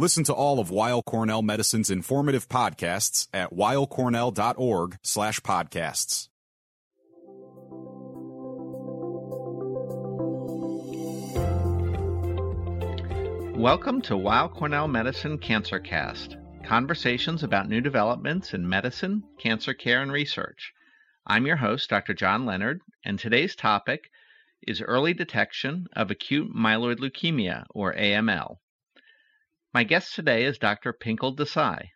Listen to all of Weill Cornell Medicine's informative podcasts at weillcornell.org slash podcasts. Welcome to Weill Cornell Medicine Cancer Cast, conversations about new developments in medicine, cancer care, and research. I'm your host, Dr. John Leonard, and today's topic is early detection of acute myeloid leukemia, or AML. My guest today is Dr. Pinkal Desai.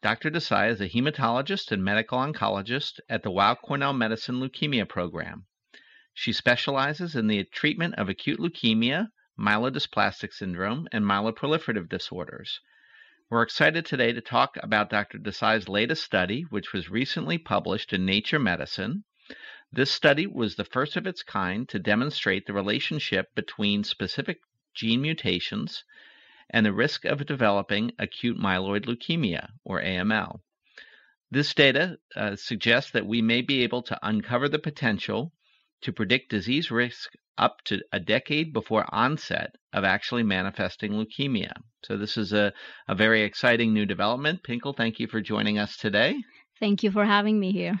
Dr. Desai is a hematologist and medical oncologist at the Weill Cornell Medicine Leukemia Program. She specializes in the treatment of acute leukemia, myelodysplastic syndrome, and myeloproliferative disorders. We're excited today to talk about Dr. Desai's latest study, which was recently published in Nature Medicine. This study was the first of its kind to demonstrate the relationship between specific gene mutations and the risk of developing acute myeloid leukemia, or AML. This data uh, suggests that we may be able to uncover the potential to predict disease risk up to a decade before onset of actually manifesting leukemia. So, this is a, a very exciting new development. Pinkal, thank you for joining us today. Thank you for having me here.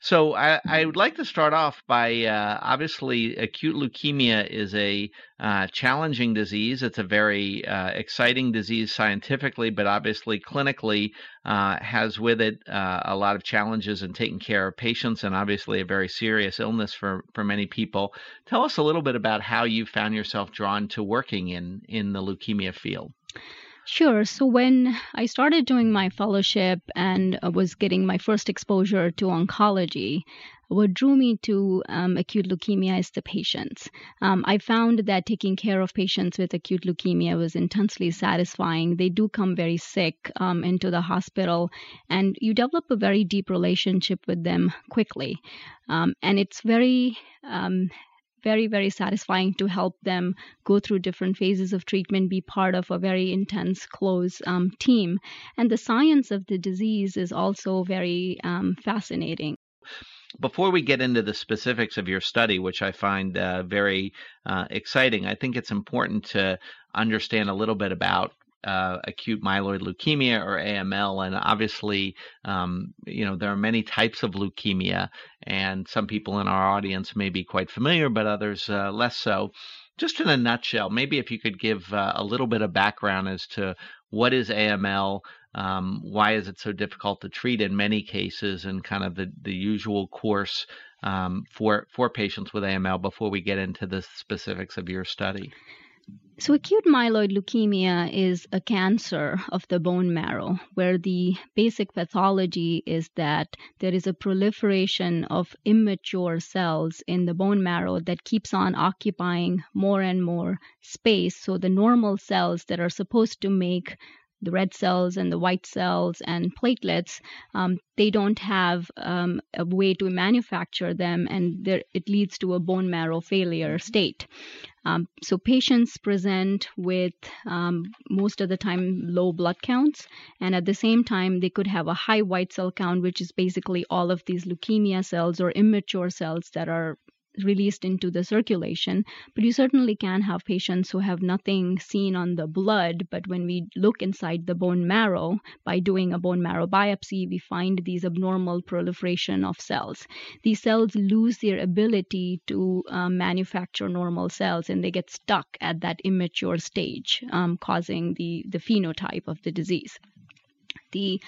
So I, I, would like to start off by uh, obviously acute leukemia is a uh, challenging disease. It's a very uh, exciting disease scientifically, but obviously clinically uh, has with it uh, a lot of challenges in taking care of patients, and obviously a very serious illness for for many people. Tell us a little bit about how you found yourself drawn to working in in the leukemia field. Sure. So when I started doing my fellowship and uh, was getting my first exposure to oncology, what drew me to um, acute leukemia is the patients. Um, I found that taking care of patients with acute leukemia was intensely satisfying. They do come very sick um, into the hospital, and you develop a very deep relationship with them quickly. Um, and it's very um, very, very satisfying to help them go through different phases of treatment, be part of a very intense, close um, team. And the science of the disease is also very um, fascinating. Before we get into the specifics of your study, which I find uh, very uh, exciting, I think it's important to understand a little bit about uh, acute myeloid leukemia or AML, and obviously, um, you know, there are many types of leukemia, and some people in our audience may be quite familiar, but others uh, less so. Just in a nutshell, maybe if you could give uh, a little bit of background as to what is AML, um, why is it so difficult to treat in many cases, and kind of the, the usual course um, for for patients with AML before we get into the specifics of your study. So, acute myeloid leukemia is a cancer of the bone marrow where the basic pathology is that there is a proliferation of immature cells in the bone marrow that keeps on occupying more and more space. So, the normal cells that are supposed to make the red cells and the white cells and platelets, um, they don't have um, a way to manufacture them, and there, it leads to a bone marrow failure state. Um, so patients present with um, most of the time low blood counts, and at the same time, they could have a high white cell count, which is basically all of these leukemia cells or immature cells that are released into the circulation. But you certainly can have patients who have nothing seen on the blood, but when we look inside the bone marrow by doing a bone marrow biopsy, we find these abnormal proliferation of cells. These cells lose their ability to um, manufacture normal cells and they get stuck at that immature stage, um, causing the, the phenotype of the disease. The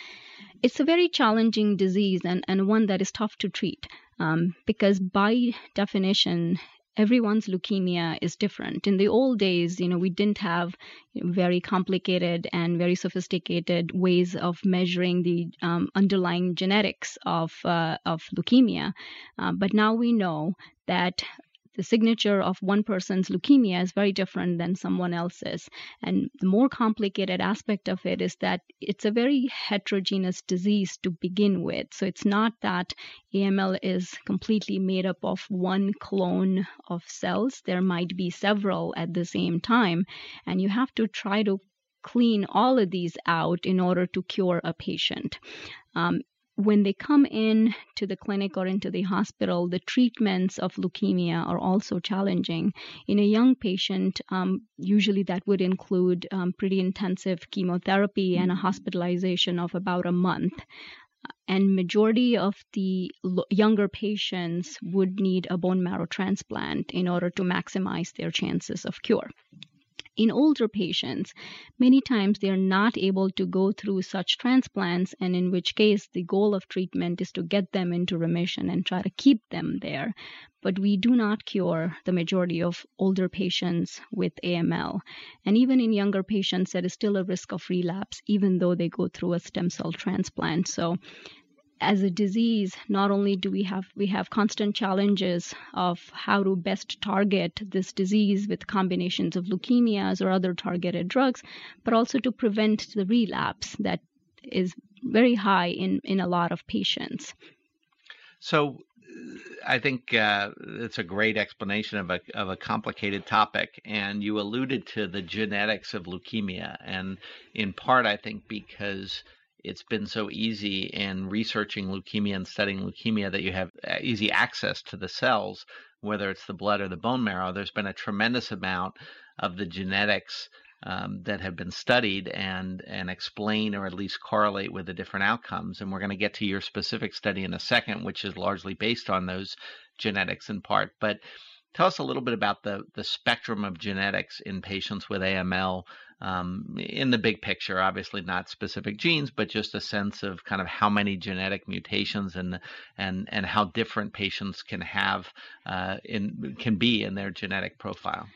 it's a very challenging disease and, and one that is tough to treat um, because by definition everyone's leukemia is different. In the old days, you know, we didn't have very complicated and very sophisticated ways of measuring the um, underlying genetics of uh, of leukemia, uh, but now we know that the signature of one person's leukemia is very different than someone else's. And the more complicated aspect of it is that it's a very heterogeneous disease to begin with. So it's not that AML is completely made up of one clone of cells. There might be several at the same time. And you have to try to clean all of these out in order to cure a patient. Um, when they come in to the clinic or into the hospital, the treatments of leukemia are also challenging. In a young patient, um, usually that would include um, pretty intensive chemotherapy and a hospitalization of about a month. And majority of the younger patients would need a bone marrow transplant in order to maximize their chances of cure in older patients, many times they are not able to go through such transplants, and in which case the goal of treatment is to get them into remission and try to keep them there. But we do not cure the majority of older patients with AML. And even in younger patients, there is still a risk of relapse, even though they go through a stem cell transplant. So as a disease, not only do we have we have constant challenges of how to best target this disease with combinations of leukemias or other targeted drugs, but also to prevent the relapse that is very high in, in a lot of patients. So I think uh, it's a great explanation of a of a complicated topic, and you alluded to the genetics of leukemia, and in part, I think because it's been so easy in researching leukemia and studying leukemia that you have uh, easy access to the cells, whether it's the blood or the bone marrow. There's been a tremendous amount of the genetics um, that have been studied and and explain or at least correlate with the different outcomes. And we're going to get to your specific study in a second, which is largely based on those genetics in part. But tell us a little bit about the the spectrum of genetics in patients with AML um, in the big picture, obviously not specific genes, but just a sense of kind of how many genetic mutations and and and how different patients can have uh, in can be in their genetic profile.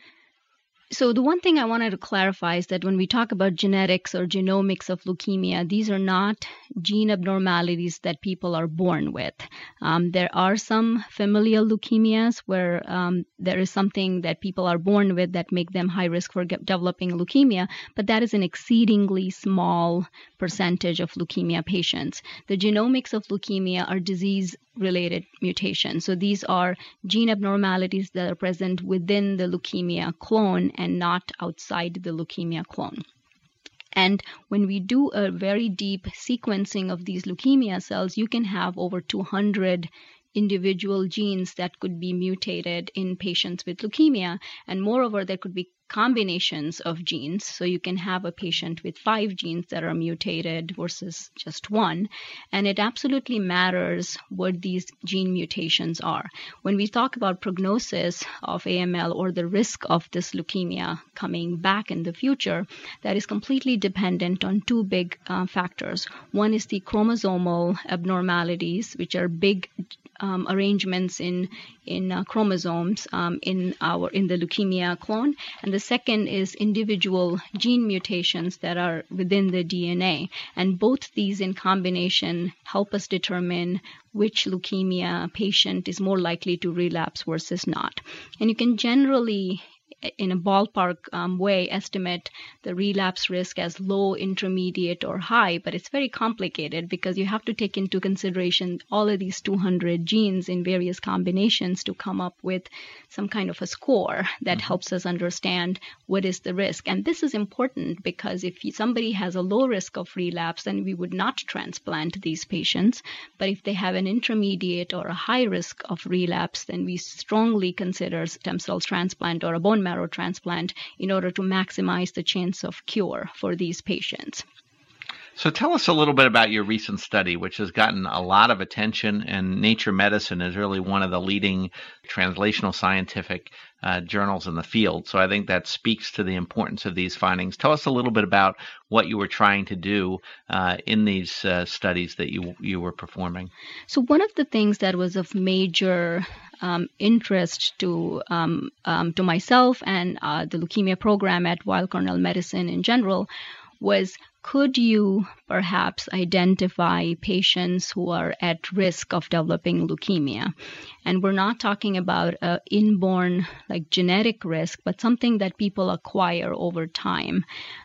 So, the one thing I wanted to clarify is that when we talk about genetics or genomics of leukemia, these are not gene abnormalities that people are born with. Um, there are some familial leukemias where um, there is something that people are born with that make them high risk for developing leukemia, but that is an exceedingly small percentage of leukemia patients. The genomics of leukemia are disease related mutations. So these are gene abnormalities that are present within the leukemia clone and not outside the leukemia clone. And when we do a very deep sequencing of these leukemia cells, you can have over 200 individual genes that could be mutated in patients with leukemia. And moreover, there could be combinations of genes. So you can have a patient with five genes that are mutated versus just one. And it absolutely matters what these gene mutations are. When we talk about prognosis of AML or the risk of this leukemia coming back in the future, that is completely dependent on two big uh, factors. One is the chromosomal abnormalities, which are big um, arrangements in in uh, chromosomes um, in our in the leukemia clone, and the second is individual gene mutations that are within the DNA. And both these in combination help us determine which leukemia patient is more likely to relapse versus not. And you can generally in a ballpark um, way estimate the relapse risk as low, intermediate, or high, but it's very complicated because you have to take into consideration all of these 200 genes in various combinations to come up with some kind of a score that mm-hmm. helps us understand what is the risk. And this is important because if somebody has a low risk of relapse, then we would not transplant these patients. But if they have an intermediate or a high risk of relapse, then we strongly consider stem cell transplant or a bone marrow transplant in order to maximize the chance of cure for these patients. So tell us a little bit about your recent study, which has gotten a lot of attention, and Nature Medicine is really one of the leading translational scientific uh, journals in the field. So I think that speaks to the importance of these findings. Tell us a little bit about what you were trying to do uh, in these uh, studies that you you were performing. So one of the things that was of major um, interest to um, um, to myself and uh, the leukemia program at Weill Cornell Medicine in general was could you perhaps identify patients who are at risk of developing leukemia? And we're not talking about an inborn, like genetic risk, but something that people acquire over time.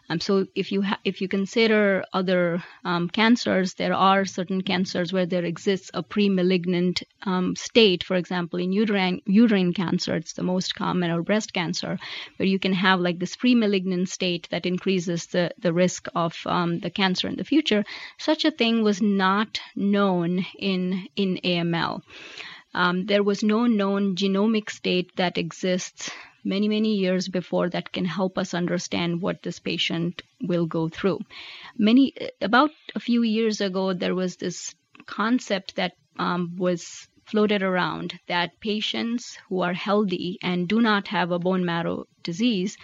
Um, so if you ha- if you consider other um, cancers, there are certain cancers where there exists a pre-malignant um, state. For example, in uterine uterine cancer, it's the most common, or breast cancer, where you can have like this pre-malignant state that increases the the risk of um, the cancer in the future, such a thing was not known in in AML. Um, there was no known genomic state that exists many, many years before that can help us understand what this patient will go through. Many, about a few years ago, there was this concept that um, was floated around that patients who are healthy and do not have a bone marrow disease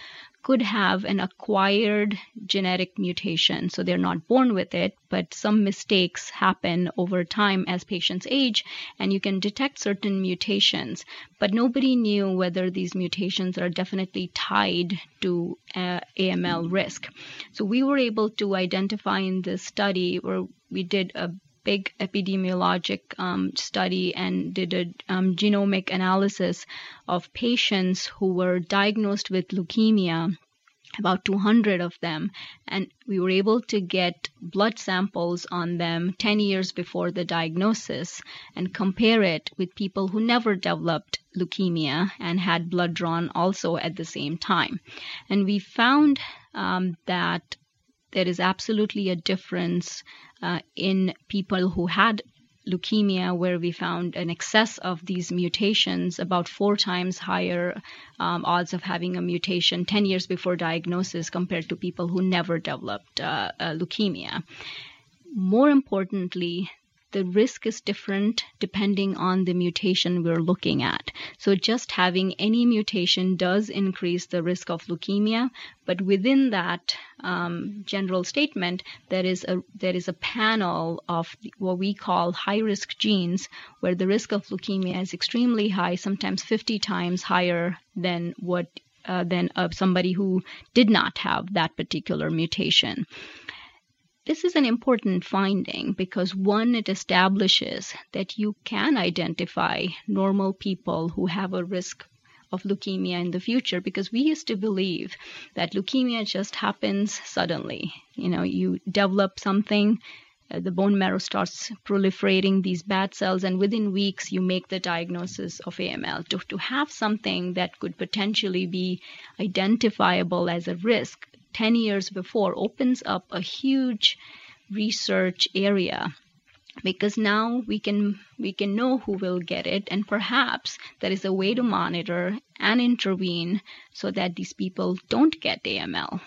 could have an acquired genetic mutation. So they're not born with it, but some mistakes happen over time as patients age, and you can detect certain mutations. But nobody knew whether these mutations are definitely tied to uh, AML risk. So we were able to identify in this study where we did a big epidemiologic um, study and did a um, genomic analysis of patients who were diagnosed with leukemia about 200 of them. And we were able to get blood samples on them 10 years before the diagnosis and compare it with people who never developed leukemia and had blood drawn also at the same time. And we found um, that there is absolutely a difference uh, in people who had leukemia, where we found an excess of these mutations, about four times higher um, odds of having a mutation 10 years before diagnosis compared to people who never developed uh, leukemia. More importantly, the risk is different depending on the mutation we're looking at. So just having any mutation does increase the risk of leukemia, but within that um, general statement, there is a there is a panel of what we call high risk genes, where the risk of leukemia is extremely high, sometimes 50 times higher than what uh, than uh, somebody who did not have that particular mutation. This is an important finding because one, it establishes that you can identify normal people who have a risk of leukemia in the future because we used to believe that leukemia just happens suddenly. You know, you develop something, uh, the bone marrow starts proliferating these bad cells, and within weeks you make the diagnosis of AML. To, to have something that could potentially be identifiable as a risk 10 years before opens up a huge research area because now we can we can know who will get it and perhaps there is a way to monitor and intervene so that these people don't get AML.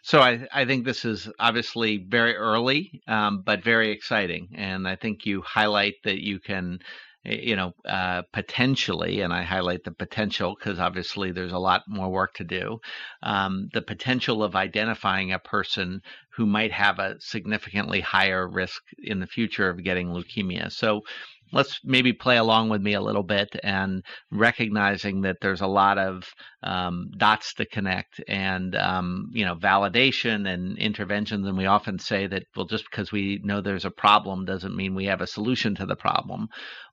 So I, I think this is obviously very early, um, but very exciting, and I think you highlight that you can you know, uh, potentially, and I highlight the potential because obviously there's a lot more work to do, um, the potential of identifying a person who might have a significantly higher risk in the future of getting leukemia. So let's maybe play along with me a little bit and recognizing that there's a lot of um, dots to connect and um, you know validation and interventions and we often say that well just because we know there's a problem doesn't mean we have a solution to the problem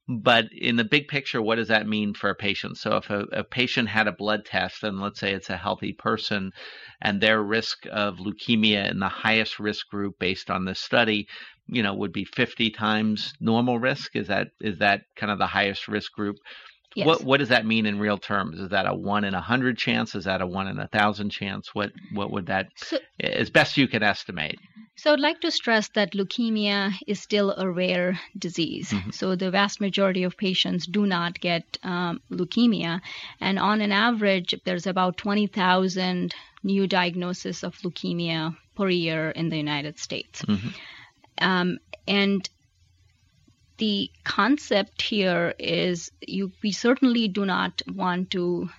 but in the big picture, what does that mean for a patient? So if a, a, patient had a blood test, and let's say it's a healthy person, and their risk of leukemia in the highest risk group based on this study, you know, would be 50 times normal risk. Is that is that kind of the highest risk group? Yes. What what does that mean in real terms? Is that a one in a hundred chance? Is that a one in a thousand chance? What what would that, so, as best you can estimate? So I'd like to stress that leukemia is still a rare disease. Mm-hmm. So the vast majority of patients do not get um, leukemia, and on an average, there's about twenty thousand new diagnoses of leukemia per year in the United States. Mm-hmm. Um, and the concept here is you we certainly do not want to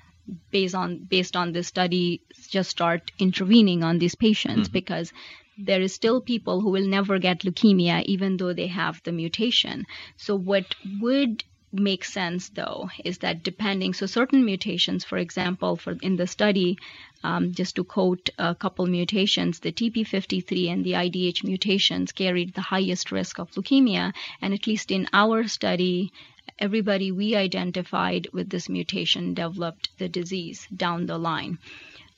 based on based on this study just start intervening on these patients mm-hmm. because there is still people who will never get leukemia even though they have the mutation so what would make sense though is that depending so certain mutations for example for in the study um, just to quote a couple mutations the TP53 and the IDH mutations carried the highest risk of leukemia and at least in our study everybody we identified with this mutation developed the disease down the line.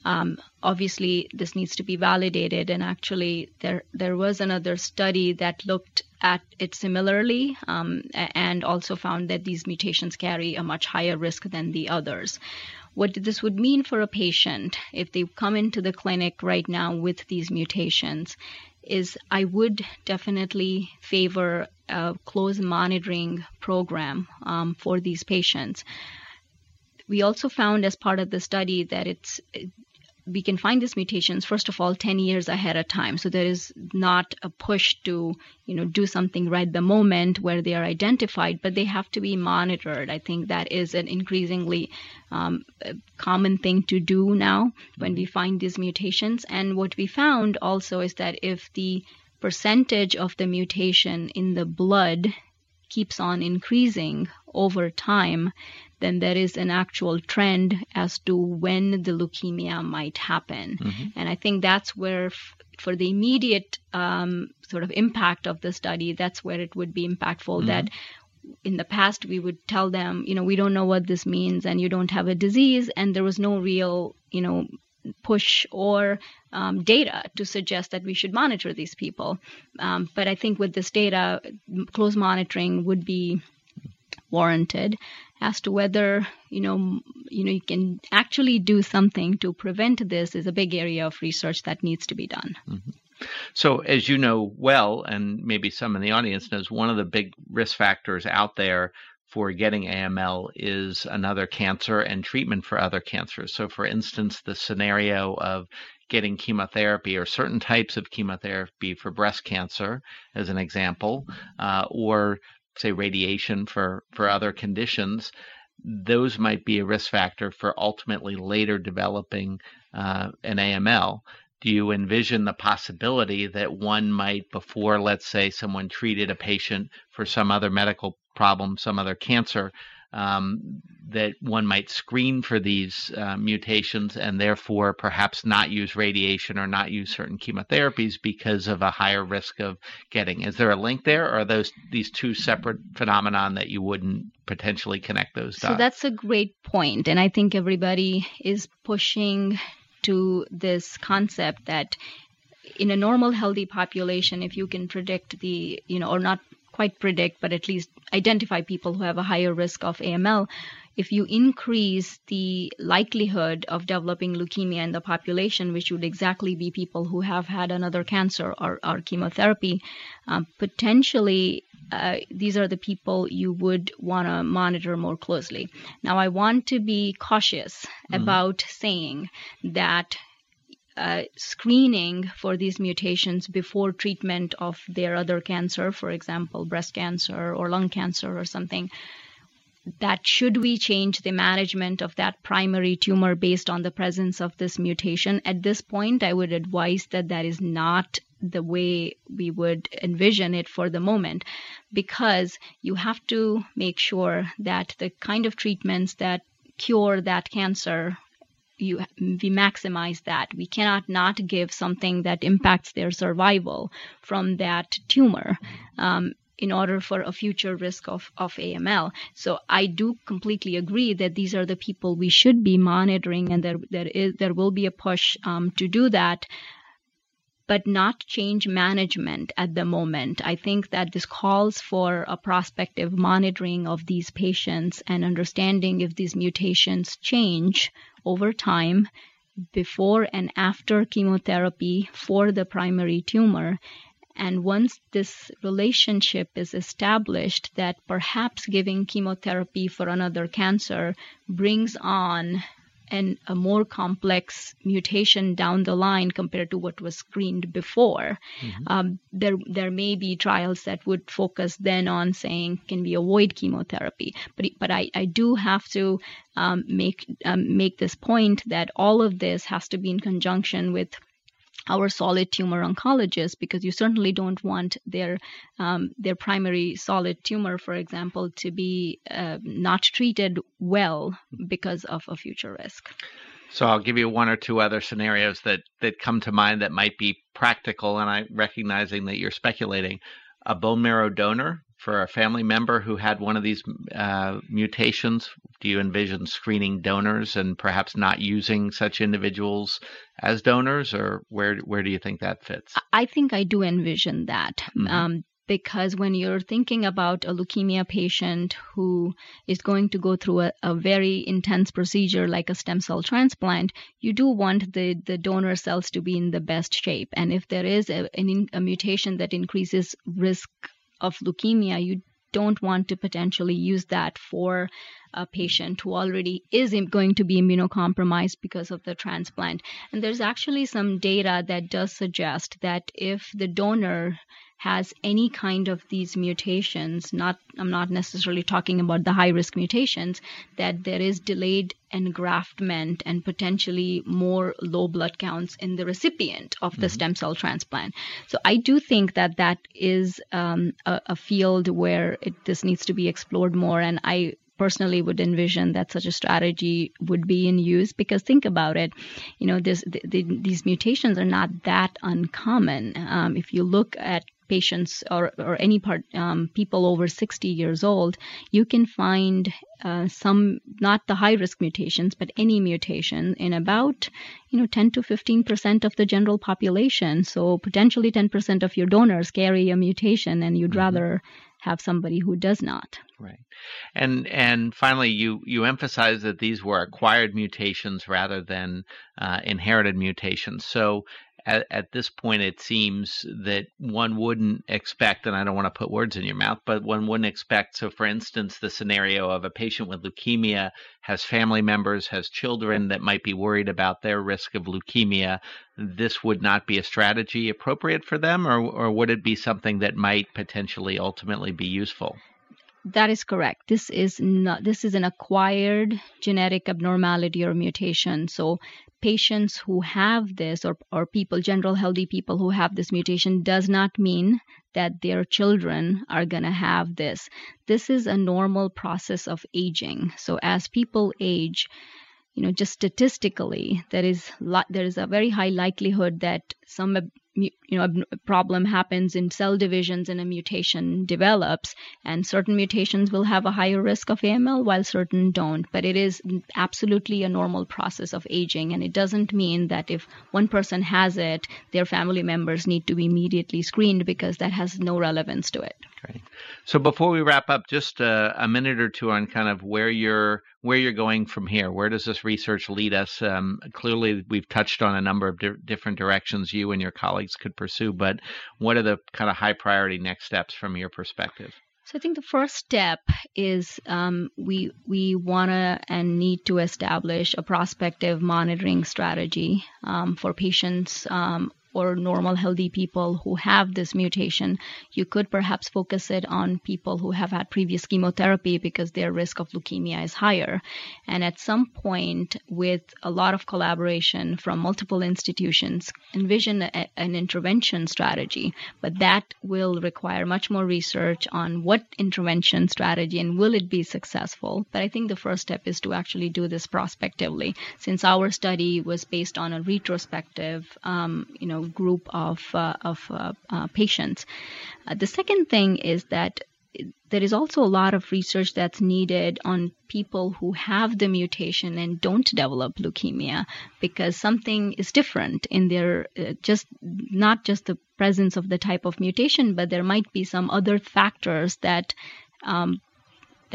Um, obviously, this needs to be validated, and actually, there there was another study that looked at it similarly um, and also found that these mutations carry a much higher risk than the others. what this would mean for a patient if they come into the clinic right now with these mutations is I would definitely favor a close monitoring program um, for these patients. We also found as part of the study that it's we can find these mutations first of all 10 years ahead of time. So there is not a push to you know do something right the moment where they are identified but they have to be monitored. I think that is an increasingly um, common thing to do now when we find these mutations. And what we found also is that if the percentage of the mutation in the blood keeps on increasing over time, then there is an actual trend as to when the leukemia might happen. Mm-hmm. And I think that's where, f- for the immediate um, sort of impact of the study, that's where it would be impactful mm-hmm. that in the past we would tell them you know we don't know what this means and you don't have a disease and there was no real you know push or um, data to suggest that we should monitor these people. Um, but I think with this data, close monitoring would be warranted as to whether you know you know you can actually do something to prevent this is a big area of research that needs to be done. Mm-hmm. So, as you know well, and maybe some in the audience knows, one of the big risk factors out there for getting AML is another cancer and treatment for other cancers. So, for instance, the scenario of getting chemotherapy or certain types of chemotherapy for breast cancer, as an example, uh, or say radiation for, for other conditions, those might be a risk factor for ultimately later developing uh, an AML. Do you envision the possibility that one might, before, let's say, someone treated a patient for some other medical problem, some other cancer, um, that one might screen for these uh, mutations and therefore perhaps not use radiation or not use certain chemotherapies because of a higher risk of getting. Is there a link there, or are those these two separate phenomenon that you wouldn't potentially connect those dots? So that's a great point, and I think everybody is pushing to this concept that in a normal healthy population if you can predict the you know or not quite predict, but at least identify people who have a higher risk of AML. If you increase the likelihood of developing leukemia in the population, which would exactly be people who have had another cancer or, or chemotherapy, um, potentially uh, these are the people you would want to monitor more closely. Now, I want to be cautious mm-hmm. about saying that uh, screening for these mutations before treatment of their other cancer, for example, breast cancer or lung cancer or something, that should we change the management of that primary tumor based on the presence of this mutation? At this point, I would advise that that is not the way we would envision it for the moment because you have to make sure that the kind of treatments that cure that cancer you we maximize that we cannot not give something that impacts their survival from that tumor um, in order for a future risk of, of AML. So I do completely agree that these are the people we should be monitoring and there, there is there will be a push um, to do that but not change management at the moment. I think that this calls for a prospective monitoring of these patients and understanding if these mutations change over time before and after chemotherapy for the primary tumor. And once this relationship is established, that perhaps giving chemotherapy for another cancer brings on and a more complex mutation down the line compared to what was screened before. Mm-hmm. Um, there, there may be trials that would focus then on saying, can we avoid chemotherapy? But, but I, I do have to um, make um, make this point that all of this has to be in conjunction with our solid tumor oncologists because you certainly don't want their um, their primary solid tumor, for example, to be uh, not treated well because of a future risk. So I'll give you one or two other scenarios that that come to mind that might be practical, and I recognizing that you're speculating. A bone marrow donor for a family member who had one of these uh, mutations? Do you envision screening donors and perhaps not using such individuals as donors, or where where do you think that fits? I think I do envision that. Mm-hmm. Um, because when you're thinking about a leukemia patient who is going to go through a, a, very intense procedure like a stem cell transplant, you do want the, the donor cells to be in the best shape. And if there is a, a mutation that increases risk of leukemia, you don't want to potentially use that for a patient who already is going to be immunocompromised because of the transplant. And there's actually some data that does suggest that if the donor has any kind of these mutations, not I'm not necessarily talking about the high risk mutations, that there is delayed engraftment and potentially more low blood counts in the recipient of the mm-hmm. stem cell transplant. So I do think that that is um, a, a, field where it, this needs to be explored more, and I personally would envision that such a strategy would be in use because think about it you know this, the, the, these mutations are not that uncommon um, if you look at patients or, or any part um, people over 60 years old you can find uh, some not the high risk mutations but any mutation in about you know 10 to 15 percent of the general population so potentially 10 percent of your donors carry a mutation and you'd mm-hmm. rather have somebody who does not. Right. And and finally, you you emphasize that these were acquired mutations rather than uh, inherited mutations. So at, at this point, it seems that one wouldn't expect, and I don't want to put words in your mouth, but one wouldn't expect. So, for instance, the scenario of a patient with leukemia has family members, has children that might be worried about their risk of leukemia. This would not be a strategy appropriate for them, or, or would it be something that might potentially ultimately be useful? That is correct. This is not this is an acquired genetic abnormality or mutation. So patients who have this or, or people, general healthy people who have this mutation does not mean that their children are going to have this. This is a normal process of aging. So as people age, you know, just statistically, there is there is a very high likelihood that some you know a problem happens in cell divisions and a mutation develops and certain mutations will have a higher risk of AML while certain don't. But it is absolutely a normal process of aging and it doesn't mean that if one person has it their family members need to be immediately screened because that has no relevance to it Great. So before we wrap up, just a, a, minute or two on kind of where you're where you're going from here. Where does this research lead us? Um, clearly, we've touched on a number of di- different directions you and your colleagues could pursue, but what are the kind of high priority next steps from your perspective? So I think the first step is um, we we want to and need to establish a prospective monitoring strategy um, for patients um, or normal healthy people who have this mutation, you could perhaps focus it on people who have had previous chemotherapy because their risk of leukemia is higher. And at some point, with a lot of collaboration from multiple institutions, envision a, an intervention strategy. But that will require much more research on what intervention strategy and will it be successful. But I think the first step is to actually do this prospectively. Since our study was based on a retrospective, um, you know, group of, uh, of uh, uh, patients. the second thing is that there is also a lot of research that's needed on people who have the mutation and don't develop leukemia because something is different in their uh, just not just the presence of the type of mutation but there might be some other factors that um,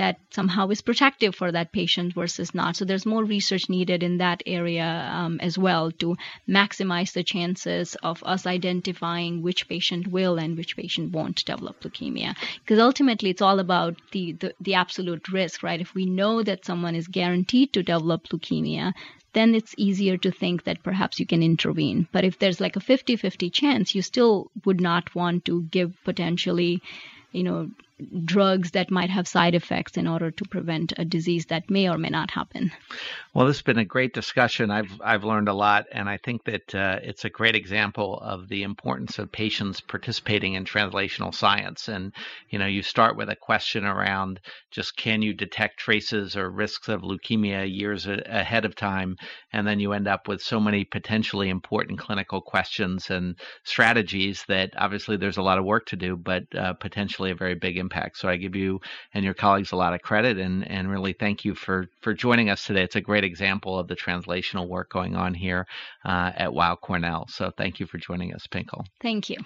that somehow is protective for that patient versus not. So there's more research needed in that area um, as well to maximize the chances of us identifying which patient will and which patient won't develop leukemia. Because ultimately, it's all about the, the, the absolute risk, right? If we know that someone is guaranteed to develop leukemia, then it's easier to think that perhaps you can intervene. But if there's like a 50 50 chance, you still would not want to give potentially, you know, drugs that might have side effects in order to prevent a disease that may or may not happen. Well, this has been a great discussion. I've I've learned a lot, and I think that uh, it's a great example of the importance of patients participating in translational science. And you know, you start with a question around just can you detect traces or risks of leukemia years a- ahead of time, and then you end up with so many potentially important clinical questions and strategies that obviously there's a lot of work to do, but uh, potentially a very big impact. So I give you and your colleagues a lot of credit, and and really thank you for for joining us today. It's a great example of the translational work going on here uh, at Weill Cornell. So thank you for joining us, Pinkal. Thank you.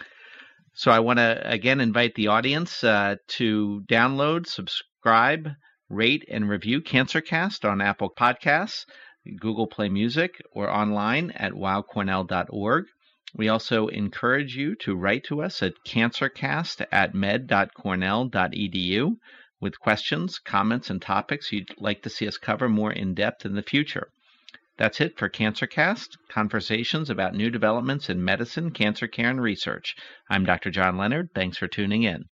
So I want to again invite the audience uh, to download, subscribe, rate, and review CancerCast on Apple Podcasts, Google Play Music, or online at weillcornell.org. We also encourage you to write to us at cancercast at med.cornell.edu with questions, comments, and topics you'd like to see us cover more in depth in the future. That's it for CancerCast, conversations about new developments in medicine, cancer care, and research. I'm Dr. John Leonard. Thanks for tuning in.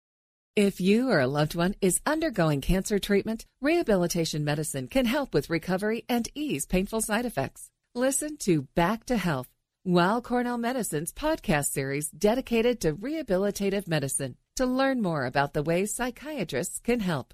If you or a loved one is undergoing cancer treatment, rehabilitation medicine can help with recovery and ease painful side effects. Listen to Back to Health, Weill Cornell Medicine's podcast series dedicated to rehabilitative medicine to learn more about the ways physiatrists can help.